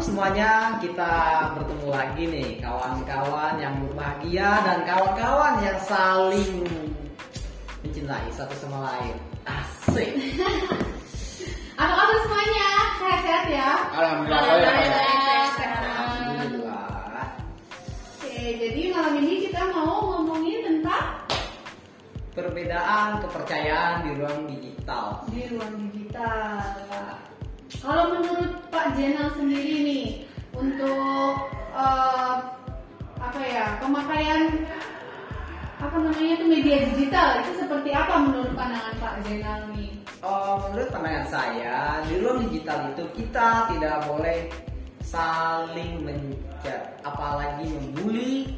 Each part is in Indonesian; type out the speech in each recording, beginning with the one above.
semuanya kita bertemu lagi nih kawan-kawan yang berbahagia dan kawan-kawan yang saling mencintai satu sama lain. Asik. Apa kabar semuanya? Sehat-sehat ya? Alhamdulillah. Alhamdulillah. Oke, jadi malam ini kita mau ngomongin tentang Perbedaan kepercayaan di ruang digital. di ruang digital. Kalau menurut Pak Jenal sendiri nih, untuk eh, apa ya pemakaian apa namanya itu media digital itu seperti apa menurut pandangan Pak Jenal nih? Oh, menurut pandangan saya di ruang digital itu kita tidak boleh saling menjat, apalagi membuli.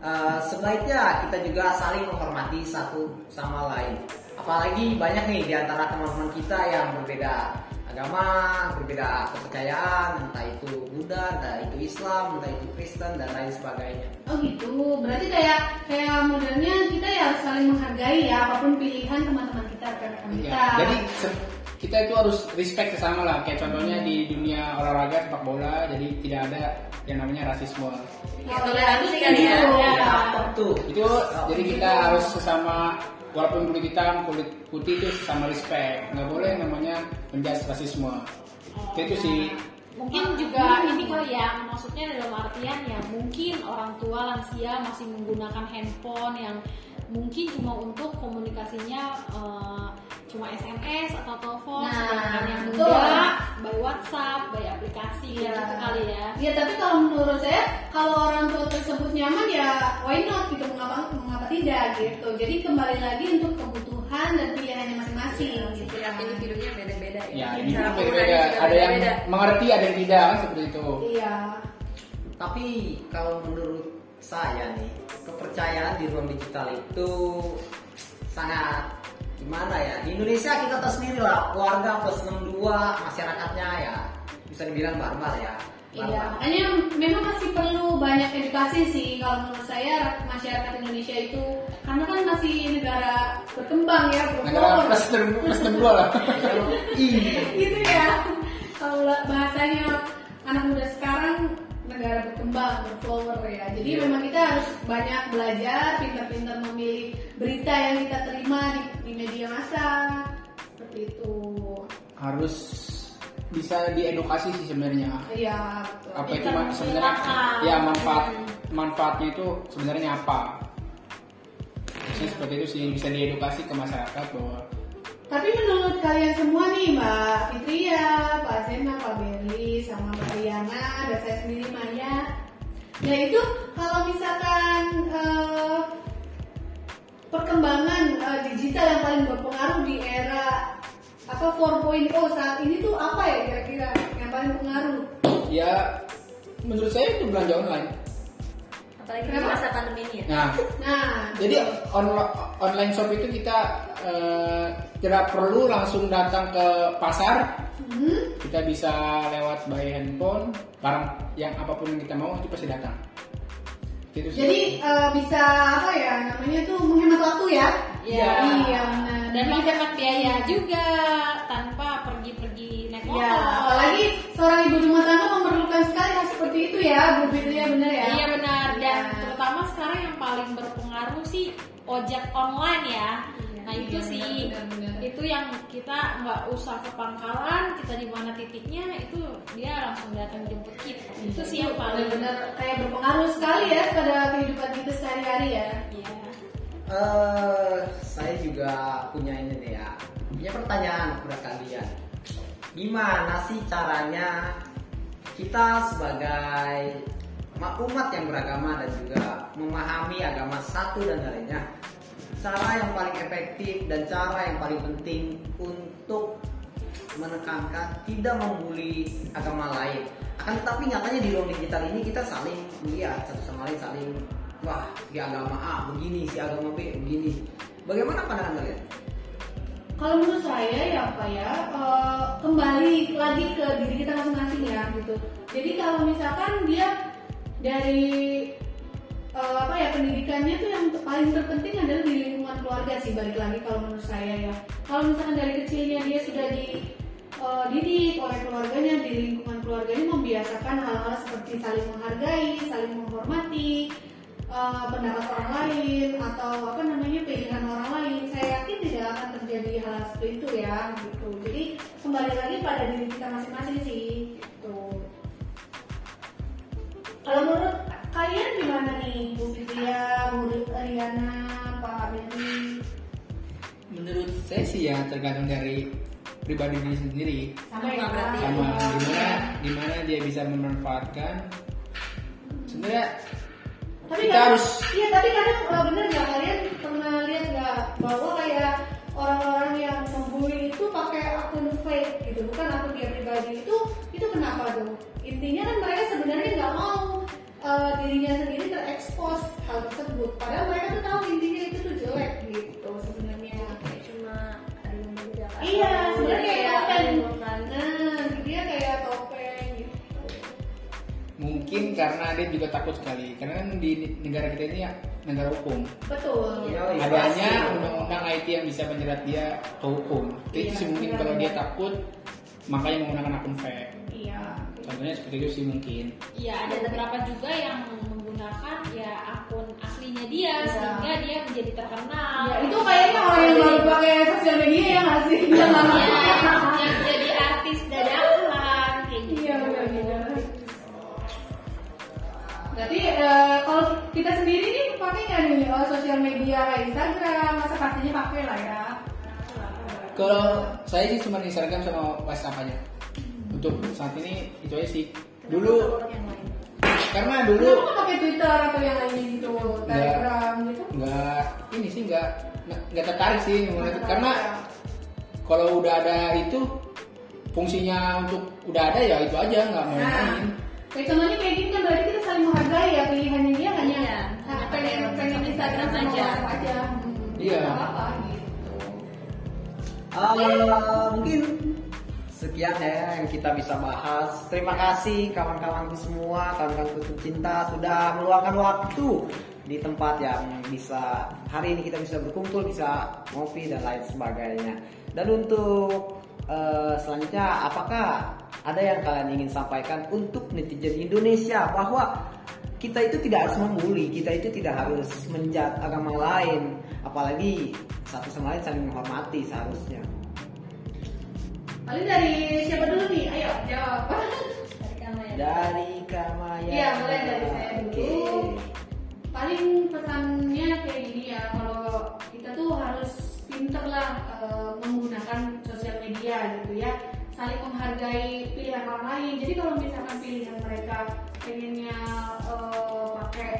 Eh, sebaiknya kita juga saling menghormati satu sama lain. Apalagi banyak nih di antara teman-teman kita yang berbeda agama, berbeda kepercayaan, entah itu Buddha, entah itu Islam, entah itu Kristen dan lain sebagainya. Oh gitu, berarti kayak kayak modelnya kita ya harus saling menghargai ya apa pun pilihan teman-teman kita rekan-rekan kita. Ya, jadi kita itu harus respect sesama lah. Kayak contohnya di dunia olahraga sepak bola, jadi tidak ada yang namanya rasisme. Ya, toleransi kali ya. Ya. Itu jadi kita harus sesama walaupun kulit hitam, kulit putih itu sesama respect. Nggak boleh namanya menjudge rasisme. Itu sih Mungkin juga ini kali ya, maksudnya dalam artian ya mungkin orang tua lansia masih menggunakan handphone yang mungkin cuma untuk komunikasinya eh, cuma SMS atau telepon, Nah, sedangkan yang betul. muda by WhatsApp, by aplikasi Iya. gitu kali ya. Ya tapi kalau menurut saya kalau orang tua tersebut nyaman ya why not gitu mengapa tidak gitu. Jadi kembali lagi untuk kebutuhan dan pilihannya masing-masing gitu Iya, ya. Individunya beda-beda ya Cara ini penggunaannya beda-beda. juga Ada yang beda-beda. mengerti, ada yang tidak kan seperti itu. Iya. Tapi kalau menurut saya nih, kepercayaan di ruang digital itu sangat gimana ya? Di Indonesia kita tahu sendiri lah, warga plus 62 masyarakatnya ya bisa dibilang barbar ya. Iya, makanya memang masih perlu banyak edukasi sih kalau menurut saya masyarakat Indonesia itu karena kan masih negara berkembang ya, Negara berkembang. plus plus enam dua lah. Iya. gitu ya kalau bahasanya anak muda sekarang negara berkembang berflower ya jadi Iya. memang kita harus banyak belajar pintar-pintar memilih berita yang kita terima di, di media massa seperti itu Harus bisa diedukasi sih sebenarnya. iya apa itu sebenarnya ya manfaat manfaatnya itu sebenarnya apa? Biasanya seperti itu sih bisa diedukasi ke masyarakat bahwa tapi menurut kalian semua nih Mbak Fitria, Pak Zena, Pak Berli, sama Mbak Riana, dan saya sendiri Maya Ya. Itu kalau misalkan eh, perkembangan eh, digital yang paling berpengaruh di era apa 4.0 saat ini tuh apa ya kira-kira yang paling pengaruh? ya menurut saya itu belanja online apalagi di Kenapa? masa pandemi ini ya nah Nah, jadi onla- online shop itu kita eh, tidak perlu langsung datang ke pasar hmm, kita bisa lewat by handphone barang yang apa pun yang kita mau itu pasti datang itu sih jadi eh, bisa apa ya namanya tuh menghemat waktu ya? Iya. Iya benar. Dan menghemat biaya juga tanpa pergi-pergi naik motor. Ya, apalagi seorang ibu rumah tangga memerlukan sekali hal seperti itu ya, Bu Fitria benar ya? Iya benar dan Iya. terutama sekarang yang paling berpengaruh sih ojek online ya. Nah itu Iya, sih benar, benar. itu yang kita nggak usah ke pangkalan, kita di mana titiknya itu dia langsung datang jemput kita. Itu sih yang paling benar-benar kayak berpengaruh sekali ya pada kehidupan kita sehari-hari ya. Iya. Eh, saya juga punya ini nih ya. Punya pertanyaan kepada kalian. Gimana sih caranya kita sebagai ma- umat yang beragama dan juga memahami agama satu dan lainnya cara yang paling efektif dan cara yang paling penting untuk menekankan tidak membuli agama lain akan tetapi nyatanya di ruang digital ini kita saling melihat satu sama lain saling wah si agama A begini si agama B begini bagaimana pandangan kalian Kalau menurut saya ya apa ya eh, kembali lagi ke diri kita masing-masing ya gitu. Jadi kalau misalkan dia dari eh, apa ya pendidikannya tuh yang paling terpenting adalah di lingkungan keluarga sih balik lagi kalau menurut saya ya. Kalau misalkan dari kecilnya dia sudah di didik oleh keluarganya di lingkungan keluarganya membiasakan hal-hal seperti saling menghargai, saling menghormati eh, pendapat orang lain atau apa namanya pilihan orang lain. Saya yakin tidak akan terjadi hal seperti itu ya gitu. Jadi kembali lagi pada diri kita masing-masing sih gitu. Kalau menurut kalian gimana nih Bu Fitria, Bu Riana, Pak Benny? menurut saya sih ya tergantung dari pribadi diri sendiri Sama Sama ya berarti. sama gimana gimana dia bisa memanfaatkan sebenarnya Tapi kita kadang, harus iya tapi kadang uh, bener nggak kalian pernah lihat nggak bahwa kayak orang-orang yang membuli itu pakai akun fake gitu, bukan akun dia pribadi itu itu kenapa tuh? Intinya kan mereka sebenarnya nggak mau uh, dirinya sendiri terekspos hal tersebut, padahal juga takut sekali karena kan di negara kita ini ya negara hukum Betul. Iya, iya. adanya undang-undang IT yang bisa menjerat dia ke hukum itu Iya, sih mungkin kalau dia takut makanya menggunakan akun fake Iya. contohnya seperti itu sih mungkin Iya ada beberapa juga yang menggunakan ya akun aslinya dia Iya. sehingga dia menjadi terkenal. Ya, itu kayaknya orang yang baru pakai sosial media ya nggak sih? Dia nggak Iya, kita sendiri nih pakai nggak nih oh, sosial media kayak Instagram, masa pastinya pakai lah ya. kalau saya sih cuma Instagram sama WhatsApp aja. Untuk saat ini itu aja sih. Dulu yang lain. karena dulu Kenapa nggak pakai Twitter atau yang lain gitu, Telegram gitu? nggak. Ini sih nggak. Nggak- tertarik sih itu. karena kalau udah ada itu fungsinya untuk udah ada ya itu aja nggak mau Nah, main kayak contohnya kayak gini menghargai ya pilihannya dia hanya Iya, nah, hanya pengen pengen Instagram aja. Aja. Iya. apa-apa gitu. Eh, mungkin sekian ya yang kita bisa bahas. Terima kasih kawan-kawanku semua, kawan-kawanku tercinta sudah meluangkan waktu di tempat yang bisa hari ini kita bisa berkumpul, bisa ngopi dan lain sebagainya. Dan untuk eh, selanjutnya, apakah ada yang kalian ingin sampaikan untuk netizen Indonesia bahwa kita itu tidak harus membuli, kita itu tidak harus menjat agama lain, apalagi satu sama lain saling menghormati seharusnya. Paling dari siapa dulu nih? Ayo jawab. Dari kamu ya. Dari Kamaya. Iya, mulai dari saya dulu. Oke. Paling pesannya kayak gini ya, kalau kita tuh harus pinter lah eh, menggunakan sosial media gitu ya, saling menghargai pilihan orang lain. Jadi kalau misalkan pilihan mereka pengennya eh, pakai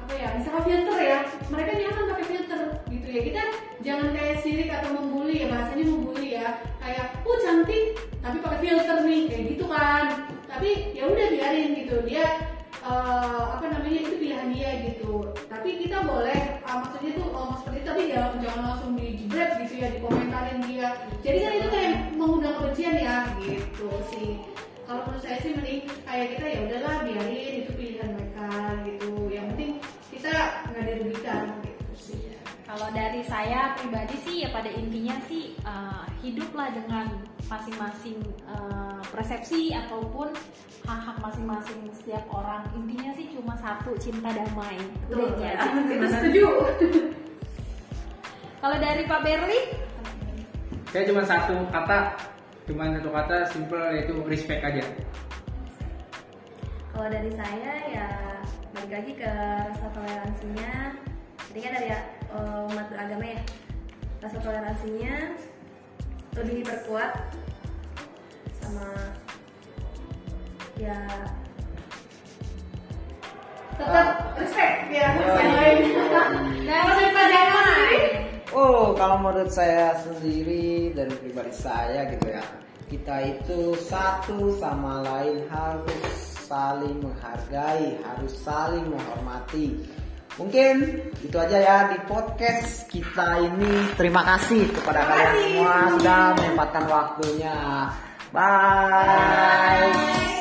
apa ya, misalkan filter ya, mereka nyaman pakai filter gitu ya. Kita jangan kayak sirik atau membuli ya, bahasanya membuli ya. Kayak, oh cantik, tapi pakai filter nih, kayak gitu kan. Tapi ya udah biarin gitu, dia eh, apa namanya itu gitu. Tapi kita boleh, ah, maksudnya tuh ngomong seperti itu, tapi jangan, jangan langsung dijebret gitu ya, dikomentarin dia. Jadi kan itu kayak mengundang kebencian ya, gitu sih. Kalau menurut saya sih mending kayak kita ya udahlah biarin itu pilihan mereka gitu. Yang penting kita nggak dirugikan gitu sih. Kalau dari saya pribadi sih ya pada intinya sih eh, hiduplah dengan masing-masing eh, persepsi ataupun hak-hak masing-masing setiap orang. Intinya sih cuma satu cinta damai. Itu. Kita setuju. Kalau dari Pak Berli, saya cuma satu kata cuma satu kata simple yaitu respect aja Kalau dari saya ya balik lagi ke rasa toleransinya. Tadi kan dari uh, umat beragama ya. Rasa toleransinya lebih diperkuat sama ya Tetap respect ya Oh, iya. lain. Nah, Jaka sendiri, Oh, kalau menurut saya sendiri dan pribadi saya gitu ya, kita itu satu sama lain harus saling menghargai, harus saling menghormati. Mungkin itu aja ya di podcast kita ini. Terima kasih kepada Terima kalian semua sudah menyempatkan waktunya. Bye.